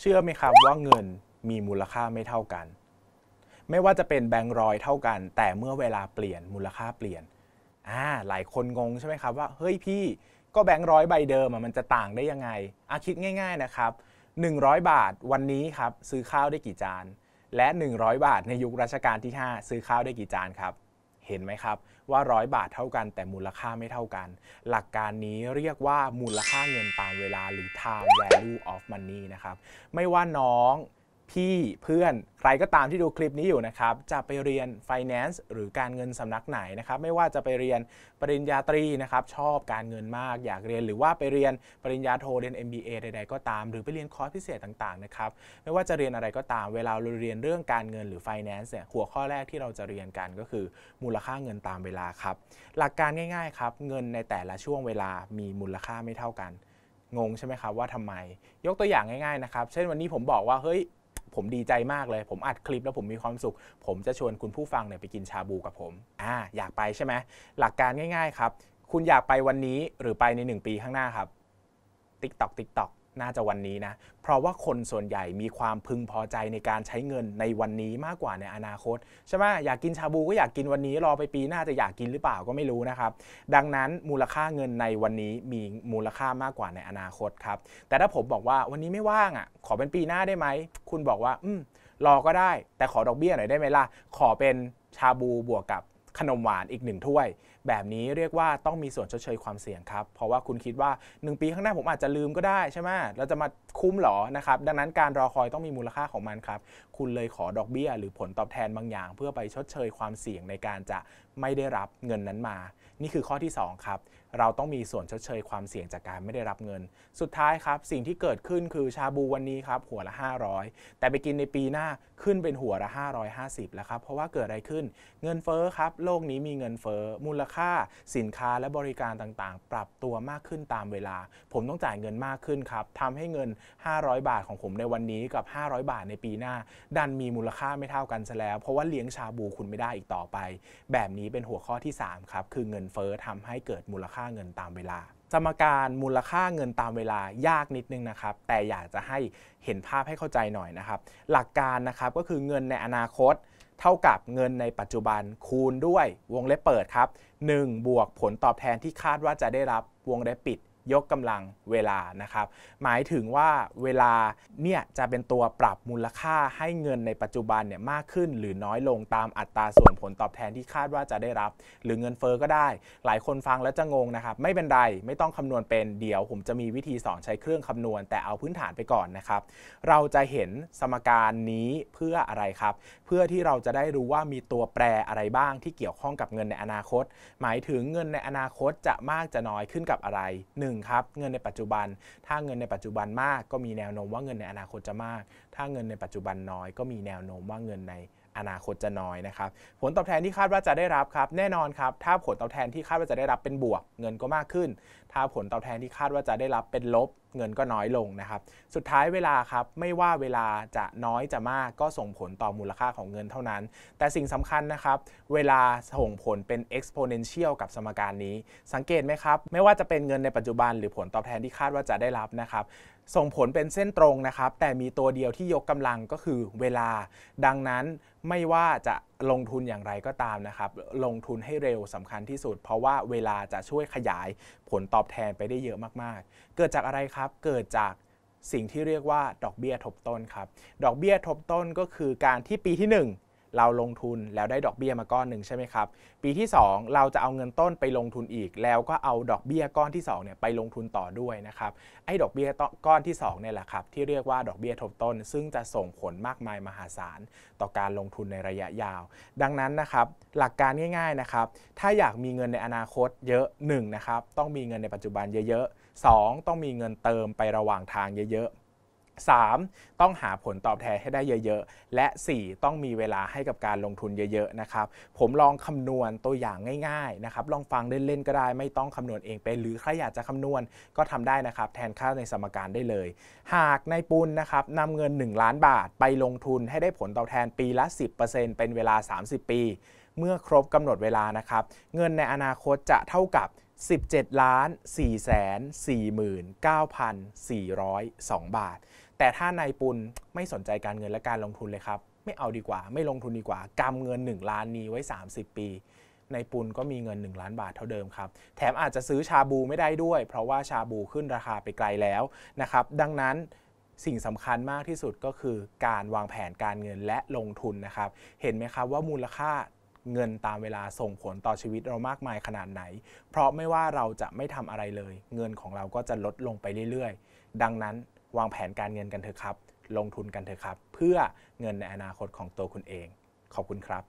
เชื่อไหมครับว่าเงินมีมูลค่าไม่เท่ากัน ไม่ว่าจะเป็นแบงค์ร้อยเท่ากัน แต่เมื่อเวลาเปลี่ยนมูลค่าเปลี่ยนอ่าหลายคนงงใช่ไหมครับว่าเฮ้ยพี่ก็แบงค์ร้อยใบเดิมมันจะต่างได้ยังไงอาคิดง่าย ๆนะครับ 100 บาทวันนี้ครับซื้อข้าวได้กี่จาน และ 100 บาทในยุครัชกาลที่ 5 ซื้อข้าวได้กี่จานครับ เห็นไหมครับ ว่าร้อยบาทเท่ากัน แต่มูลค่าไม่เท่ากัน หลักการนี้เรียกว่ามูลค่าเงินตามเวลาหรือ time value of money นะครับ ไม่ว่าน้อง พี่เพื่อนใครก็ตามที่ดูคลิปนี้อยู่นะครับ จะไปเรียน finance หรือการเงินสำนักไหนนะครับ ไม่ว่าจะไปเรียนปริญญาตรีนะครับ ชอบการเงินมากอยากเรียน หรือว่าไปเรียนปริญญาโทเรียน MBA ใด ๆ ก็ตาม หรือไปเรียนคอร์สพิเศษต่างๆนะครับ ไม่ว่าจะเรียนอะไรก็ตาม เวลาเราเรียนเรื่องการเงินหรือ finance เนี่ยหัวข้อแรกที่เราจะเรียนกันก็คือ มูลค่าเงินตามเวลาครับ หลักการง่าย ๆ ครับ เงินในแต่ละช่วงเวลามีมูลค่าไม่เท่ากันงงใช่ไหมครับว่าทำไม ยกตัวอย่างง่ายๆนะครับ เช่นวันนี้ผมบอกว่าเฮ้ย ผมดีใจมากเลย ผมอัดคลิปแล้วผมมีความสุข ผมจะชวนคุณผู้ฟังเนี่ยไปกินชาบูกับผมอ่าอยากไปใช่ไหมหลักการง่าย ๆ ครับ คุณอยากไปวันนี้หรือไปใน 1 ปีข้างหน้าครับ tick tock tick tock น่าจะวันนี้นะ เพราะว่าคนส่วนใหญ่มีความพึงพอใจในการใช้เงินในวันนี้มากกว่าในอนาคตใช่ไหมอยากกินชาบูก็อยากกินวันนี้รอไปปีหน้าจะอยากกินหรือเปล่าก็ไม่รู้นะครับ ดังนั้นมูลค่าเงินในวันนี้มีมูลค่ามากกว่าในอนาคตครับ แต่ถ้าผมบอกว่าวันนี้ไม่ว่างอะ ขอเป็นปีหน้าได้ไหม คุณบอกว่า อืมรอก็ได้ แต่ขอดอกเบี้ยหน่อยได้ไหมล่ะ ขอเป็นชาบูบวกกับขนมหวานอีกหนึ่งถ้วย แบบนี้เรียกว่าต้องมีส่วนชดเชยความเสี่ยงครับ เพราะว่าคุณคิดว่า 1 ปีข้างหน้าผมอาจจะลืมก็ได้ใช่ไหมเราจะมาคุ้มหรอนะครับ ดังนั้นการรอคอยต้องมีมูลค่าของมันครับ คุณเลยขอดอกเบี้ย หรือผลตอบแทนบางอย่าง เพื่อไปชดเชยความเสี่ยงในการจะไม่ได้รับเงินนั้นมา นี่คือข้อที่ 2 ครับ เราต้องมีส่วนชดเชยความเสี่ยงจากการไม่ได้รับเงิน สุดท้ายครับ สิ่งที่เกิดขึ้นคือชาบูวันนี้ครับ หัวละ 500 แต่ไปกินในปีหน้าขึ้นเป็นหัวละ 550 แล้วครับ เพราะว่าเกิดอะไรขึ้น เงินเฟ้อครับ โลกนี้มีเงินเฟ้อ มูลค่าสินค้าและบริการต่างๆ ปรับตัวมากขึ้นตามเวลา ผมต้องจ่ายเงินมากขึ้นครับทำให้เงิน 500 บาทของผมในวันนี้กับ 500 บาทในปีหน้า ดันมีมูลค่าไม่เท่ากันซะแล้ว เพราะว่าเลี้ยงชาบูคุณไม่ได้อีกต่อไป แบบนี้เป็นหัวข้อที่ 3 ครับ คือเงินเฟ้อทำให้เกิดมูลค่าเงินตามเวลาสมการมูลค่าเงินตามเวลายากนิดนึงนะครับ แต่อยากจะให้เห็นภาพให้เข้าใจหน่อยนะครับ หลักการนะครับก็คือเงินในอนาคต เท่ากับเงินในปัจจุบันคูณด้วยวงเล็บเปิดครับ1บวกผลตอบแทนที่คาดว่าจะได้รับวงเล็บปิด ยกกำลังเวลานะครับ หมายถึงว่าเวลาเนี่ยจะเป็นตัวปรับมูลค่าให้เงินในปัจจุบันเนี่ยมากขึ้นหรือน้อยลงตามอัตราส่วนผลตอบแทนที่คาดว่าจะได้รับ หรือเงินเฟอ้อก็ได้ หลายคนฟังแล้วจะงงนะครับ ไม่เป็นไรไม่ต้องคำนวณเป็นเดี๋ยว ผมจะมีวิธีสอนใช้เครื่องคำนวณ แต่เอาพื้นฐานไปก่อนนะครับ เราจะเห็นสมการนี้เพื่ออะไรครับ เพื่อที่เราจะได้รู้ว่ามีตัวแปรอะไรบ้างที่เกี่ยวข้องกับเงินในอนาคต หมายถึงเงินในอนาคตจะมากจะน้อยขึ้นกับอะไร 1ครับเงินในปัจจุบัน ถ้าเงินในปัจจุบันมากก็มีแนวโน้มว่าเงินในอนาคตจะมาก ถ้าเงินในปัจจุบันน้อย ก็มีแนวโน้มว่าเงินในอนาคตจะน้อยนะครับผลตอบแทนที่คาดว่าจะได้รับครับแน่นอนครับถ้าผลตอบแทนที่คาดว่าจะได้รับเป็นบวก เงินก็มากขึ้น ถ้าผลตอบแทนที่คาดว่าจะได้รับเป็นลบเงินก็น้อยลงนะครับ สุดท้ายเวลาครับไม่ว่าเวลาจะน้อยจะมากก็ส่งผลต่อมูลค่าของเงินเท่านั้น แต่สิ่งสำคัญนะครับ เวลาส่งผลเป็น exponential กับสมการนี้ สังเกตไหมครับ ไม่ว่าจะเป็นเงินในปัจจุบันหรือผลตอบแทนที่คาดว่าจะได้รับนะครับส่งผลเป็นเส้นตรงนะครับ แต่มีตัวเดียวที่ยกกำลังก็คือเวลา ดังนั้นไม่ว่าจะ ลงทุนอย่างไรก็ตามนะครับ ลงทุนให้เร็วสำคัญที่สุด เพราะว่าเวลาจะช่วยขยายผลตอบแทนไปได้เยอะมากๆ เกิดจากอะไรครับ เกิดจากสิ่งที่เรียกว่าดอกเบี้ยทบต้นครับ ดอกเบี้ยทบต้นก็คือการที่ปีที่ 1 เราลงทุนแล้วได้ดอกเบี้ยมาก้อนหนึ่งใช่ไหมครับ ปีที่ 2 เราจะเอาเงินต้นไปลงทุนอีก แล้วก็เอาดอกเบี้ยก้อนที่2เนี่ยไปลงทุนต่อด้วยนะครับ ไอ้ดอกเบี้ยก้อนที่2เนี่ยแหละครับที่เรียกว่าดอกเบี้ยทบต้น ซึ่งจะส่งผลมากมายมหาศาลต่อการลงทุนในระยะยาว ดังนั้นนะครับหลักการง่ายๆนะครับ ถ้าอยากมีเงินในอนาคตเยอะ1นะครับต้องมีเงินในปัจจุบันเยอะๆ2ต้องมีเงินเติมไประหว่างทางเยอะๆ 3. ต้องหาผลตอบแทนให้ได้เยอะๆ และ 4. ต้องมีเวลาให้กับการลงทุนเยอะๆนะครับผมลองคำนวณตัวอย่างง่ายๆนะครับลองฟังเล่นๆก็ได้ไม่ต้องคำนวณเองเป็นหรือใครอยากจะคำนวณก็ทำได้นะครับแทนค่าในสมการได้เลย หากในปุณนะครับนำเงิน 1 ล้านบาทไปลงทุนให้ได้ผลตอบแทนปีละ 10%เป็นเวลา 30 ปี เมื่อครบกำหนดเวลานะครับเงินในอนาคตจะเท่ากับ17ล้าน4 4 9 4 0 2 บาท แต่ถ้านายปุณไม่สนใจการเงินและการลงทุนเลยครับ ไม่เอาดีกว่า ไม่ลงทุนดีกว่ากำเงิน 1 ล้านนี้ไว้ 30 ปีนายปุณก็มีเงิน 1 ล้านบาทเท่าเดิมครับ แถมอาจจะซื้อชาบูไม่ได้ด้วย เพราะว่าชาบูขึ้นราคาไปไกลแล้วนะครับ ดังนั้นสิ่งสำคัญมากที่สุดก็คือการวางแผนการเงินและลงทุนนะครับ เห็นไหมครับว่ามูลค่า เงินตามเวลาส่งผลต่อชีวิตเรามากมายขนาดไหน เพราะไม่ว่าเราจะไม่ทำอะไรเลย เงินของเราก็จะลดลงไปเรื่อยๆ ดังนั้นวางแผนการเงินกันเถอะครับ ลงทุนกันเถอะครับ เพื่อเงินในอนาคตของตัวคุณเอง ขอบคุณครับ